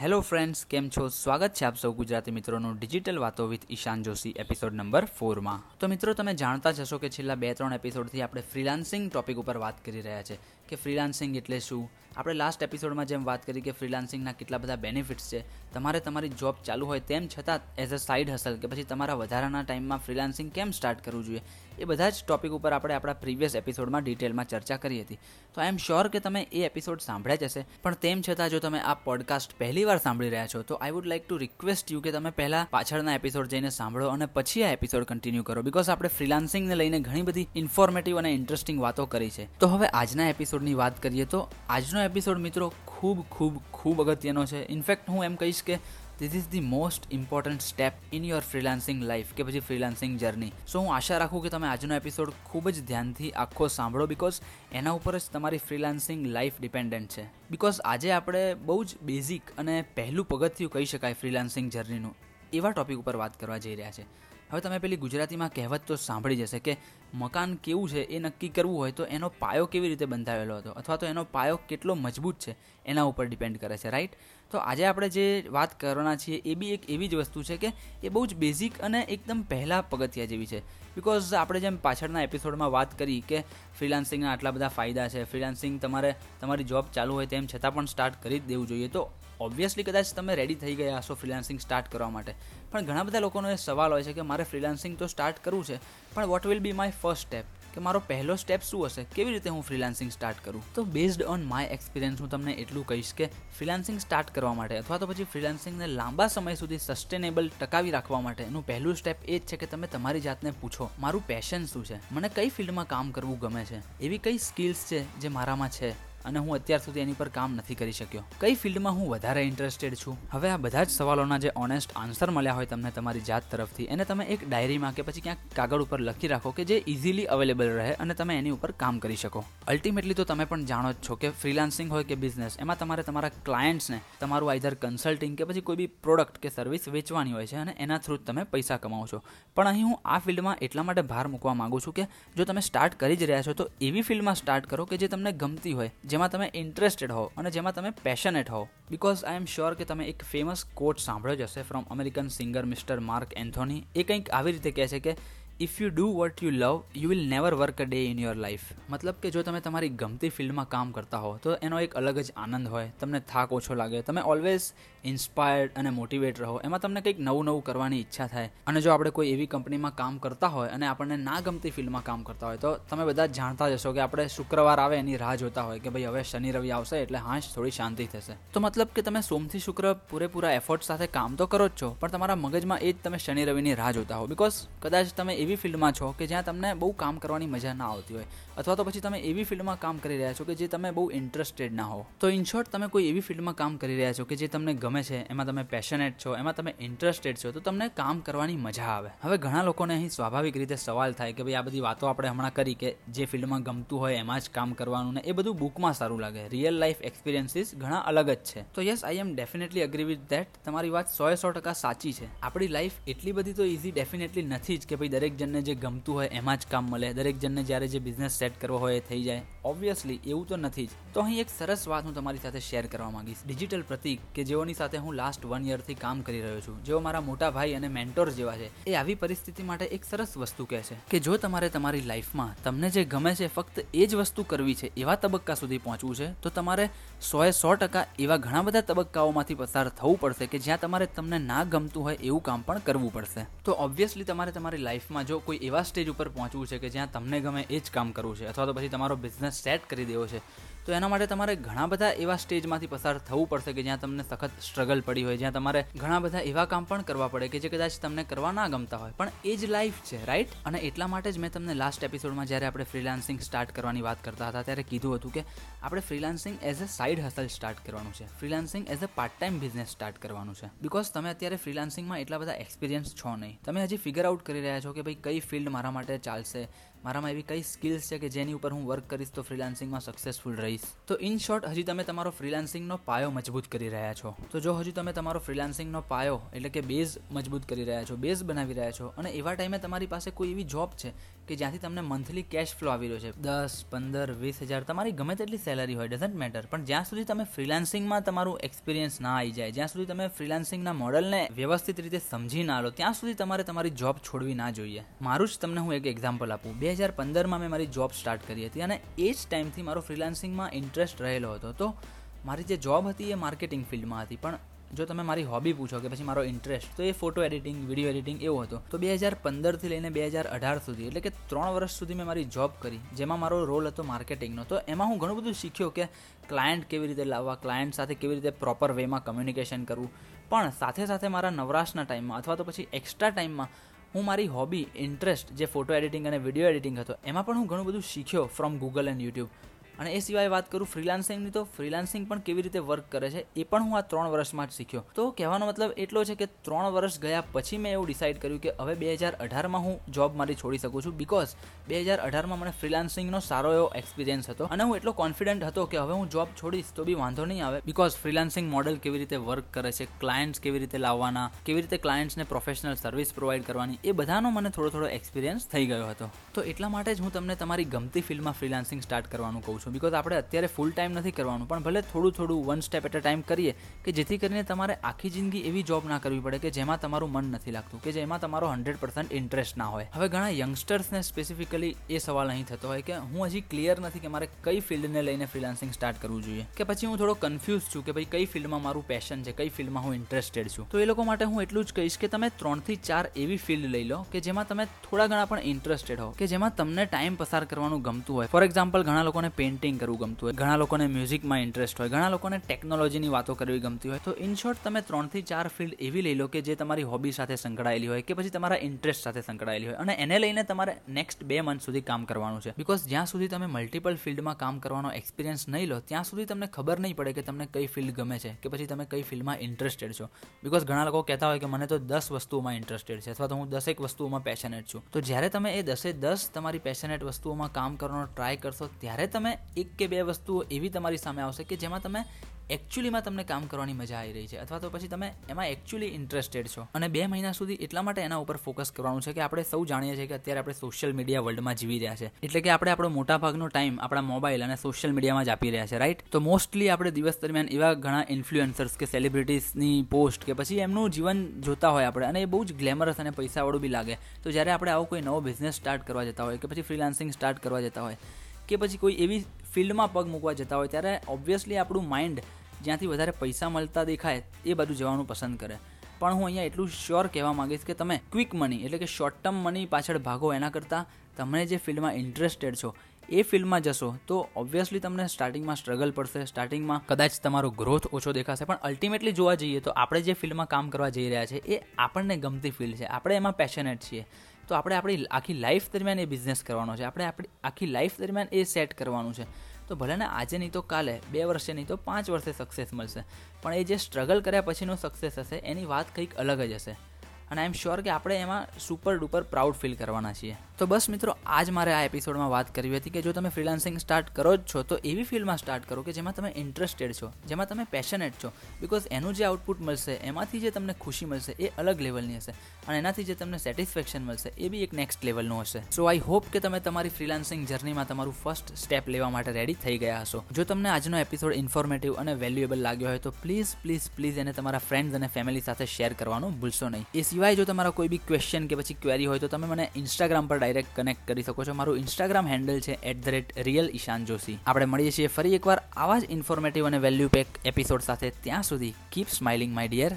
Hello friends કેમ છો? સ્વાગત છે આપ સૌ ગુજરાતી મિત્રોનું ડિજિટલ વાતો with Ishan Joshi episode number ફોરમાં તો મિત્રો, તમે જાણતા જ હશો કે છેલ્લા બે ત્રણ એપિસોડથી આપણે ફ્રીલાન્સિંગ ટોપિક ઉપર વાત કરી રહ્યા છે. કે ફ્રીલાન્સિંગ એટલે શું? આપણે લાસ્ટ એપિસોડમાં જેમ વાત કરી કે ફ્રીલાન્સિંગના કેટલા બધા બેનિફિટ્સ છે, તમારે તમારી જોબ ચાલુ હોય તેમ છતાં એઝ અ સાઇડ હસલ કે પછી તમારા વધારાના ટાઈમમાં ફ્રીલાન્સિંગ કેમ સ્ટાર્ટ કરવું જોઈએ, એ બધા જ ટોપિક ઉપર આપણે આપણા પ્રીવિયસ એપિસોડમાં ડિટેલમાં ચર્ચા કરી હતી. તો આઈ એમ શ્યોર કે તમે એ એપિસોડ સાંભળ્યા જ હશે, પણ તેમ છતાં જો તમે આ પોડકાસ્ટ પહેલી વાર સાંભળી રહ્યા છો, તો I would like to request you કે તમે પહેલા પાછળના એપિસોડ જઈને સાંભળો અને પછી આ એપિસોડ કન્ટિન્યુ કરો બિકોઝ આપણે ફ્રીલાન્સિંગને લઈને ઘણી બધી ઇન્ફોર્મેટિવ અને ઇન્ટરેસ્ટિંગ વાતો કરી છે. તો હવે આજના એપિસોડની વાત કરીએ તો આજનો એપિસોડ મિત્રો ખૂબ ખૂબ ખૂબ અગત્યનો છે. ઇનફેક્ટ હું એમ કહીશ કે this is the most important step in your freelancing life કે પછી ફ્રીલાન્સિંગ જર્ની સો હું આશા રાખું કે તમે આજનો એપિસોડ ખૂબ જ ધ્યાનથી આખો સાંભળો બિકોઝ એના ઉપર જ તમારી ફ્રીલાન્સિંગ લાઈફ ડિપેન્ડન્ટ છે. બિકોઝ આજે આપણે બહુ જ બેઝિક અને પહેલું પગથિયું કહી શકાય ફ્રીલાન્સિંગ જર્નીનું એવા ટોપિક ઉપર વાત કરવા જઈ રહ્યા છે. હવે તમે પેલી ગુજરાતીમાં કહેવત તો સાંભળી જશે કે મકાન કેવું છે એ નક્કી કરવું હોય તો એનો પાયો કેવી રીતે બંધાવેલો હતો? અથવા તો એનો પાયો કેટલો મજબૂત છે એના ઉપર ડિપેન્ડ કરે છે રાઈટ તો આજે આપણે જે વાત કરવાના છીએ એ બી એક એવી જ વસ્તુ છે કે એ બહુ જ બેઝિક અને એકદમ પહેલાં પગથિયા જેવી છે. બિકોઝ આપણે જેમ પાછળના એપિસોડમાં વાત કરી કે ફ્રીલાન્સિંગના આટલા બધા ફાયદા છે ફ્રીલાન્સિંગ તમારે, તમારી જોબ ચાલુ હોય તેમ છતાં પણ સ્ટાર્ટ કરી જ દેવું જોઈએ. તો ઓબ્વિયસલી કદાચ તમે રેડી થઈ ગયા હશો ફ્રીલાન્સિંગ સ્ટાર્ટ કરવા માટે. પણ ઘણા બધા લોકોનો એ સવાલ હોય છે કે મારે ફ્રીલાન્સિંગ તો સ્ટાર્ટ કરવું છે, પણ what will be my first step કે મારો પહેલો સ્ટેપ શું હશે? કેવી રીતે હું ફ્રીલાન્સિંગ સ્ટાર્ટ કરું? તો બેઝડ ઓન માય એક્સપિરિયન્સ હું તમને એટલું કહીશ કે ફ્રીલાન્સિંગ સ્ટાર્ટ કરવા માટે અથવા તો પછી ફ્રીલાન્સિંગને લાંબા સમય સુધી સસ્ટેનેબલ ટકાવી રાખવા માટે એનું પહેલું સ્ટેપ એ જ છે કે તમે તમારી જાતને પૂછો, મારું પેશન શું છે? મને કઈ ફિલ્ડમાં કામ કરવું ગમે છે? એવી કઈ સ્કિલ્સ છે જે મારામાં છે? અને હું અત્યાર સુધી એની પર કામ નથી કરી શક્યો. કઈ ફિલ્ડમાં હું વધારે ઇન્ટરેસ્ટેડ છું? હવે આ બધા જ સવાલોના જે ઓનેસ્ટ આન્સર મળ્યા હોય તમને તમારી જાત તરફથી, એને તમે એક ડાયરીમાં કે પછી ક્યાંક કાગળ ઉપર લખી રાખો કે જે ઇઝીલી અવેલેબલ રહે અને તમે એની ઉપર કામ કરી શકો. અલ્ટિમેટલી તો તમે પણ જાણો જ છો કે ફ્રીલાન્સિંગ હોય કે બિઝનેસ એમાં તમારે તમારા ક્લાયન્ટ્સને તમારું આઈધર કન્સલ્ટિંગ કે પછી કોઈ બી પ્રોડક્ટ કે સર્વિસ વેચવાની હોય છે અને એના થ્રુ તમે પૈસા કમાવો છો. પણ અહીં હું આ ફિલ્ડમાં એટલા માટે ભાર મૂકવા માંગુ છું કે જો તમે સ્ટાર્ટ કરી જ રહ્યા છો તો એવી ફિલ્ડમાં સ્ટાર્ટ કરો કે જે તમને ગમતી હોય જેમાં તમે ઇન્ટરેસ્ટેડ હો અને જેમાં તમે પેશનેટ હો બિકોઝ આઈ એમ શ્યોર કે તમે એક ફેમસ કોટ સાંભળ્યો જ હશે from American singer mister Marc Anthony એ કંઈક આવી રીતે કહે છે કે if you do what you love you will never work a day in your life મતલબ કે જો તમે તમારી ગમતી ફિલ્ડમાં કામ કરતા હો તો એનો એક અલગ જ આનંદ હોય. તમને થાક ઓછો લાગે. તમે ઓલવેઝ ઇન્સ્પાયર્ડ અને મોટિવેટ રહો. એમાં તમને કંઈક નવું નવું કરવાની ઈચ્છા થાય. અને જો આપણે કોઈ એવી કંપનીમાં કામ કરતા હોય અને આપણને ના ગમતી ફિલ્ડમાં કામ કરતા હોય, તો તમે બધા જાણતા જશો કે આપણે શુક્રવાર આવે એની રાહ જોતા હોય કે ભાઈ હવે શનિ રવિ આવશે એટલે હાશ થોડી શાંતિ થશે. તો મતલબ કે તમે સોમથી શુક્ર પૂરેપૂરા એફર્ટ સાથે કામ તો કરો જ છો, પણ તમારા મગજમાં એ જ તમે શનિ રવિની રાહ જોતા હો. બિકોઝ કદાચ તમે એવી ફિલ્ડમાં છો કે જ્યાં તમને બહુ કામ કરવાની મજા ના આવતી હોય, અથવા તો પછી તમે એવી ફિલ્ડમાં કામ કરી રહ્યા છો કે જે તમે બહુ ઇન્ટરેસ્ટેડ ના હો. તો ઇન શોર્ટ તમે કોઈ એવી ફિલ્ડમાં કામ કરી રહ્યા છો કે જે તમને ગમે છે, એમાં તમે પેશનેટ છો, એમાં તમે ઇન્ટરેસ્ટેડ છો, તો તમને કામ કરવાની મજા આવે. હવે ઘણા લોકોને અહીં સ્વાભાવિક રીતે સવાલ થાય કે ભાઈ આ બધી વાતો આપણે હમણાં કરી કે જે ફિલ્ડમાં ગમતું હોય એમાં જ કામ કરવાનું ને એ બધું બુકમાં સારું લાગે. રિયલ લાઈફ એક્સપિરિયન્સીસ ઘણા અલગ જ છે. તો yes I am definitely agree with that તમારી વાત સો સો ટકા સાચી છે. આપણી લાઈફ એટલી બધી તો ઇઝી ડેફિનેટલી નથી જ કે ભાઈ દરેક જણને જે ગમતું હોય એમાં જ કામ મળે. દરેક જણને જ્યારે જે બિઝનેસ સેટ કરવો હોય એ થઈ જાય. ઓબ્વિયસલી એવું તો નથી જ. તો અહીં એક સરસ વાત હું તમારી સાથે શેર કરવા માંગીશ. ડિજિટલ પ્રતિક કે જેઓની સાથે હું લાસ્ટ વન યરથી કામ કરી રહ્યો છું. જેઓ મારા મોટા ભાઈ અને મેન્ટોર જેવા છે, એ આવી પરિસ્થિતિ માટે એક સરસ વસ્તુ કહે છે કે જો તમારે તમારી લાઈફમાં તમને જે ગમે છે ફક્ત એ જ વસ્તુ કરવી છે, એવા તબક્કા સુધી પહોંચવું છે, તો તમારે સોએ સો ટકા એવા ઘણા બધા તબક્કાઓમાંથી પસાર થવું પડશે કે જ્યાં તમારે તમને ના ગમતું હોય એવું કામ પણ કરવું પડશે. તો ઓબ્વિયસલી તમારે તમારી લાઈફમાં જો કોઈ એવા સ્ટેજ ઉપર પહોંચવું છે કે જ્યાં તમને ગમે એ જ કામ કરવું છે, અથવા તો પછી તમારો બિઝનેસ સેટ કરી દેવો છે તો એના માટે તમારે ઘણા બધા એવા સ્ટેજમાંથી પસાર થવું પડશે કે જ્યાં તમને સખત સ્ટ્રગલ પડી હોય, જ્યાં તમારે ઘણા બધા એવા કામ પણ કરવા પડે કે જે કદાચ તમને કરવા ના ગમતા હોય. પણ એ જ લાઈફ છે રાઈટ અને એટલા માટે જ મેં તમને લાસ્ટ એપિસોડમાં જ્યારે આપણે ફ્રીલાન્સિંગ સ્ટાર્ટ કરવાની વાત કરતા હતા, ત્યારે કીધું હતું કે આપણે freelancing as a side hustle start કરવાનું છે. Freelancing as a part time business start કરવાનું છે. બિકોઝ તમે અત્યારે ફ્રીલાન્સિંગમાં એટલા બધા એક્સપિરિયન્સ છો નહીં. તમે હજી ફિગર આઉટ કરી રહ્યા છો કે ભાઈ કઈ ફિલ્ડ મારા માટે ચાલશે મારામાં એવી કઈ સ્કિલ્સ છે કે જેની ઉપર હું વર્ક કરીશ તો ફ્રીલાન્સિંગમાં સક્સેસફુલ રહીશ? તો ઇન શોર્ટ હજી તમે તમારો ફ્રીલાન્સિંગનો પાયો મજબૂત કરી રહ્યા છો. તો જો હજુ તમે તમારો ફ્રીલાન્સિંગનો પાયો, એટલે કે બેઝ મજબૂત કરી રહ્યા છો બેઝ બનાવી રહ્યા છો, અને એવા ટાઈમે તમારી પાસે કોઈ એવી જોબ છે કે જ્યાંથી તમને મંથલી કેશ ફ્લો આવી રહ્યો છે? દસ, પંદર, વીસ હજાર, તમારી ગમે તેટલી સેલરી હોય ડઝન્ટ મેટર પણ જ્યાં સુધી તમે ફ્રીલાન્સિંગમાં તમારું એક્સપિરિયન્સ ના આવી જાય, જ્યાં સુધી તમે ફ્રીલાન્સિંગના મોડલને વ્યવસ્થિત રીતે સમજી ના લો, ત્યાં સુધી તમારે તમારી જોબ છોડવી ના જોઈએ. મારું જ તમને હું એક એક્ઝામ્પલ આપું. બે હજાર પંદરમાં મેં મારી જોબ સ્ટાર્ટ કરી હતી અને એ જ ટાઈમથી મારો ફ્રીલાન્સિંગમાં ઇન્ટરેસ્ટ રહેલો હતો. તો મારી જે જોબ હતી એ માર્કેટિંગ ફિલ્ડમાં હતી. પણ જો તમે મારી હોબી પૂછો કે પછી મારો ઇન્ટરેસ્ટ તો એ ફોટો એડિટિંગ વીડિયો એડિટિંગ એવો હતો. તો બે હજાર પંદરથી લઈને બે હજાર અઢાર સુધી, એટલે કે ત્રણ વર્ષ સુધી મેં મારી જોબ કરી, જેમાં મારો રોલ હતો માર્કેટિંગનો તો એમાં હું ઘણું બધું શીખ્યો કે ક્લાયન્ટ કેવી રીતે લાવવા ક્લાયન્ટ સાથે કેવી રીતે પ્રોપર વેમાં કમ્યુનિકેશન કરવું. પણ સાથે સાથે મારા નવરાશના ટાઈમમાં અથવા તો પછી એક્સ્ટ્રા ટાઈમમાં હું મારી હોબી ઇન્ટરેસ્ટ જે ફોટો એડિટિંગ અને વીડિયો એડિટિંગ હતો, એમાં પણ હું ઘણું બધું શીખ્યો ફ્રોમ ગૂગલ એન્ડ યુટ્યુબ અને એ સિવાય વાત કરું ફ્રીલાન્સિંગની તો ફ્રીલાન્સિંગ પણ કેવી રીતે વર્ક કરે છે, એ પણ હું આ ત્રણ વર્ષમાં જ શીખ્યો. તો કહેવાનો મતલબ એટલો છે કે ત્રણ વર્ષ ગયા પછી મેં એવું ડિસાઇડ કર્યું કે હવે બે હજાર અઢારમાં હું જોબ મારી છોડી શકું છું બિકોઝ બે હજાર અઢારમાં મને ફ્રીલાન્સિંગનો સારો એવો એક્સપિરિયન્સ હતો અને હું એટલો કોન્ફિડન્ટ હતો કે હવે હું જોબ છોડીશ તો બી વાંધો નહીં આવે. બિકોઝ ફ્રીલાન્સિંગ મોડલ કેવી રીતે વર્ક કરે છે ક્લાયન્ટ્સ કેવી રીતે લાવવાના, કેવી રીતે ક્લાયન્ટ્સને પ્રોફેશનલ સર્વિસ પ્રોવાઈડ કરવાની, એ બધાનો મને થોડો થોડો એક્સપિરિયન્સ થઈ ગયો હતો. તો એટલા માટે જ હું તમને તમારી ગમતી ફિલ્ડમાં ફ્રીલાન્સિંગ સ્ટાર્ટ કરવાનું કહું છું. છું બિકોઝ આપણે અત્યારે ફૂલ ટાઈમ નથી કરવાનું. પણ ભલે થોડું થોડું one step at a time કરીએ, કે જેથી કરીને તમારે આખી જિંદગી એવી જોબ ના કરવી પડે કે જેમાં તમારું મન નથી લાગતું, કે જેમાં તમારો હંડ્રેડ પર્સન્ટ ઇન્ટરેસ્ટ ના હોય. હવે ઘણા યંગસ્ટર્સને સ્પેસિફિકલી એ સવાલ અહીં થતો હોય કે હું હજી ક્લિયર નથી કે મારે કઈ ફિલ્ડને લઈને ફ્રીલાન્સિંગ સ્ટાર્ટ કરવું જોઈએ. કે પછી હું થોડો કન્ફ્યુઝ છું કે ભાઈ કઈ ફિલ્ડમાં મારું પેશન છે, કઈ ફિલ્ડમાં હું ઇન્ટરેસ્ટેડ છું. તો એ લોકો માટે હું એટલું જ કહીશ કે તમે ત્રણથી ચાર એવી ફિલ્ડ લઈ લો કે જેમાં તમે થોડા ઘણા પણ ઇન્ટરેસ્ટેડ હો કે જેમાં તમને ટાઈમ પસાર કરવાનું ગમતું હોય. ફોર એક્ઝામ્પલ ઘણા લોકોને પેઇન્ટિંગ કરવું ગમતું હોય. ઘણા લોકોને મ્યુઝિકમાં ઇન્ટરેસ્ટ હોય. ઘણા લોકોને ટેકનોલોજીની વાતો કરવી ગમતી હોય. તો ઇન શોર્ટ તમે ત્રણથી ચાર ફિલ્ડ એવી લઈ લો કે જે તમારી હોબી સાથે સંકળાયેલી હોય કે પછી તમારા ઇન્ટરેસ્ટ સાથે સંકળાયેલી હોય. અને એને લઈને તમારે નેક્સ્ટ બે મંથ સુધી કામ કરવાનું છે. બિકોઝ જ્યાં સુધી તમે મલ્ટિપલ ફિલ્ડમાં કામ કરવાનો એક્સપિરિયન્સ નહીં લો, ત્યાં સુધી તમને ખબર નહીં પડે કે તમને કઈ ફિલ્ડ ગમે છે કે પછી તમે કઈ ફિલ્ડમાં ઇન્ટરેસ્ટેડ છો. બિકોઝ ઘણા લોકો કહેતા હોય કે મને તો દસ વસ્તુઓમાં ઇન્ટરેસ્ટેડ છે અથવા તો હું દસેક વસ્તુઓમાં પેશનેટ છું. તો જ્યારે તમે એ દસે દસ તમારી પેશનેટ વસ્તુઓમાં કામ કરવાનો ટ્રાય કરશો, ત્યારે તમે એક કે બે વસ્તુઓ એવી તમારી સામે આવશે કે જેમાં તમે એકચ્યુઅલીમાં તમને કામ કરવાની મજા આવી રહી છે. અથવા તો પછી તમે એમાં એકચ્યુઅલી ઇન્ટરેસ્ટેડ છો. અને બે મહિના સુધી એટલા માટે એના ઉપર ફોકસ કરવાનું છે કે આપણે સૌ જાણીએ છીએ કે અત્યારે આપણે સોશિયલ મીડિયા વર્લ્ડમાં જીવી રહ્યા છે. એટલે કે આપણે આપણો મોટાભાગનો ટાઈમ આપણા મોબાઈલ અને સોશિયલ મીડિયામાં જ આપી રહ્યા છે રાઈટ તો મોસ્ટલી આપણે દિવસ દરમિયાન એવા ઘણા ઇન્ફ્લુએન્સર્સ કે સેલિબ્રિટીઝની પોસ્ટ કે પછી એમનું જીવન જોતા હોય આપણે અને એ બહુ જ ગ્લેમરસ અને પૈસાવાળું બી લાગે. તો જ્યારે આપણે આવો કોઈ નવો બિઝનેસ સ્ટાર્ટ કરવા જતા હોય કે પછી ફ્રીલાન્સિંગ સ્ટાર્ટ કરવા જતા હોય કે પછી કોઈ એવી ફિલ્ડમાં પગ મૂકવા જતા હોય, ત્યારે ઓબ્વિયસલી આપણું માઇન્ડ જ્યાંથી વધારે પૈસા મળતા દેખાય, એ બાજુ જવાનું પસંદ કરે. પણ હું અહીંયા એટલું શ્યોર કહેવા માંગીશ કે તમે ક્વિક મની એટલે કે શોર્ટ ટર્મ મની પાછળ ભાગો, એના કરતાં તમને જે ફિલ્ડમાં ઇન્ટરેસ્ટેડ છો, એ ફિલ્ડમાં જશો, તો ઓબ્વિયસલી તમને સ્ટાર્ટિંગમાં સ્ટ્રગલ પડશે. સ્ટાર્ટિંગમાં કદાચ તમારો ગ્રોથ ઓછો દેખાશે, પણ અલ્ટિમેટલી જોવા જઈએ તો આપણે જે ફિલ્ડમાં કામ કરવા જઈ રહ્યા છે, એ આપણને ગમતી ફિલ્ડ છે. આપણે એમાં પેશનેટ છીએ. તો આપણે આપણી આખી લાઈફ દરમિયાન એ બિઝનેસ કરવાનો છે. આપણે આપણી આખી લાઈફ દરમિયાન એ સેટ કરવાનું છે. તો ભલે ને આજે નહીં તો કાલે, બે વર્ષે નહીં તો પાંચ વર્ષે સક્સેસ મળશે. પણ એ જે સ્ટ્રગલ કર્યા પછીનો સક્સેસ હશે, એની વાત કંઈક અલગ જ હશે. અને આઈ એમ શ્યોર કે આપણે એમાં સુપર ડુપર પ્રાઉડ ફીલ કરવાના છીએ. તો બસ મિત્રો, આજ મારે આ એપિસોડમાં વાત કરવી હતી કે જો તમે ફ્રીલાન્સિંગ સ્ટાર્ટ કરો જ છો, તો એવી ફિલ્ડમાં સ્ટાર્ટ કરો કે જેમાં તમે ઇન્ટરેસ્ટેડ છો, જેમાં તમે પેશનેટ છો. બિકોઝ એનું જે આઉટપુટ મળશે, એમાંથી જે તમને ખુશી મળશે, એ અલગ લેવલની હશે. અને એનાથી જે તમને સેટિસ્ફેક્શન મળશે, એ બી એક નેક્સ્ટ લેવલનું હશે. સો આઈ હોપ કે તમે તમારી ફ્રીલાન્સિંગ જર્નીમાં તમારું ફર્સ્ટ સ્ટેપ લેવા માટે રેડી થઈ ગયા હશો. જો તમને આજનો એપિસોડ ઇન્ફોર્મેટિવ અને વેલ્યુએબલ લાગ્યો હોય, તો પ્લીઝ પ્લીઝ પ્લીઝ એને તમારા ફ્રેન્ડ્સ અને ફેમિલી સાથે શેર કરવાનું ભૂલશો નહીં. એ સિવાય જો તમારા કોઈ બી ક્વેશ્ચન કે પછી ક્વેરી હોય, તો તમે મને ઇન્સ્ટાગ્રામ પર ડાયરેક્ટ કનેક્ટ કરી શકો છો. મારું ઇન્સ્ટાગ્રામ હેન્ડલ છે at the rate real Ishan Joshi. આપણે મળીએ છીએ ફરી એકવાર આવા જ ઇન્ફોર્મેટિવ અને વેલ્યુ પેક એપિસોડ સાથે. ત્યાં સુધી કીપ સ્માઇલિંગ માય ડિયર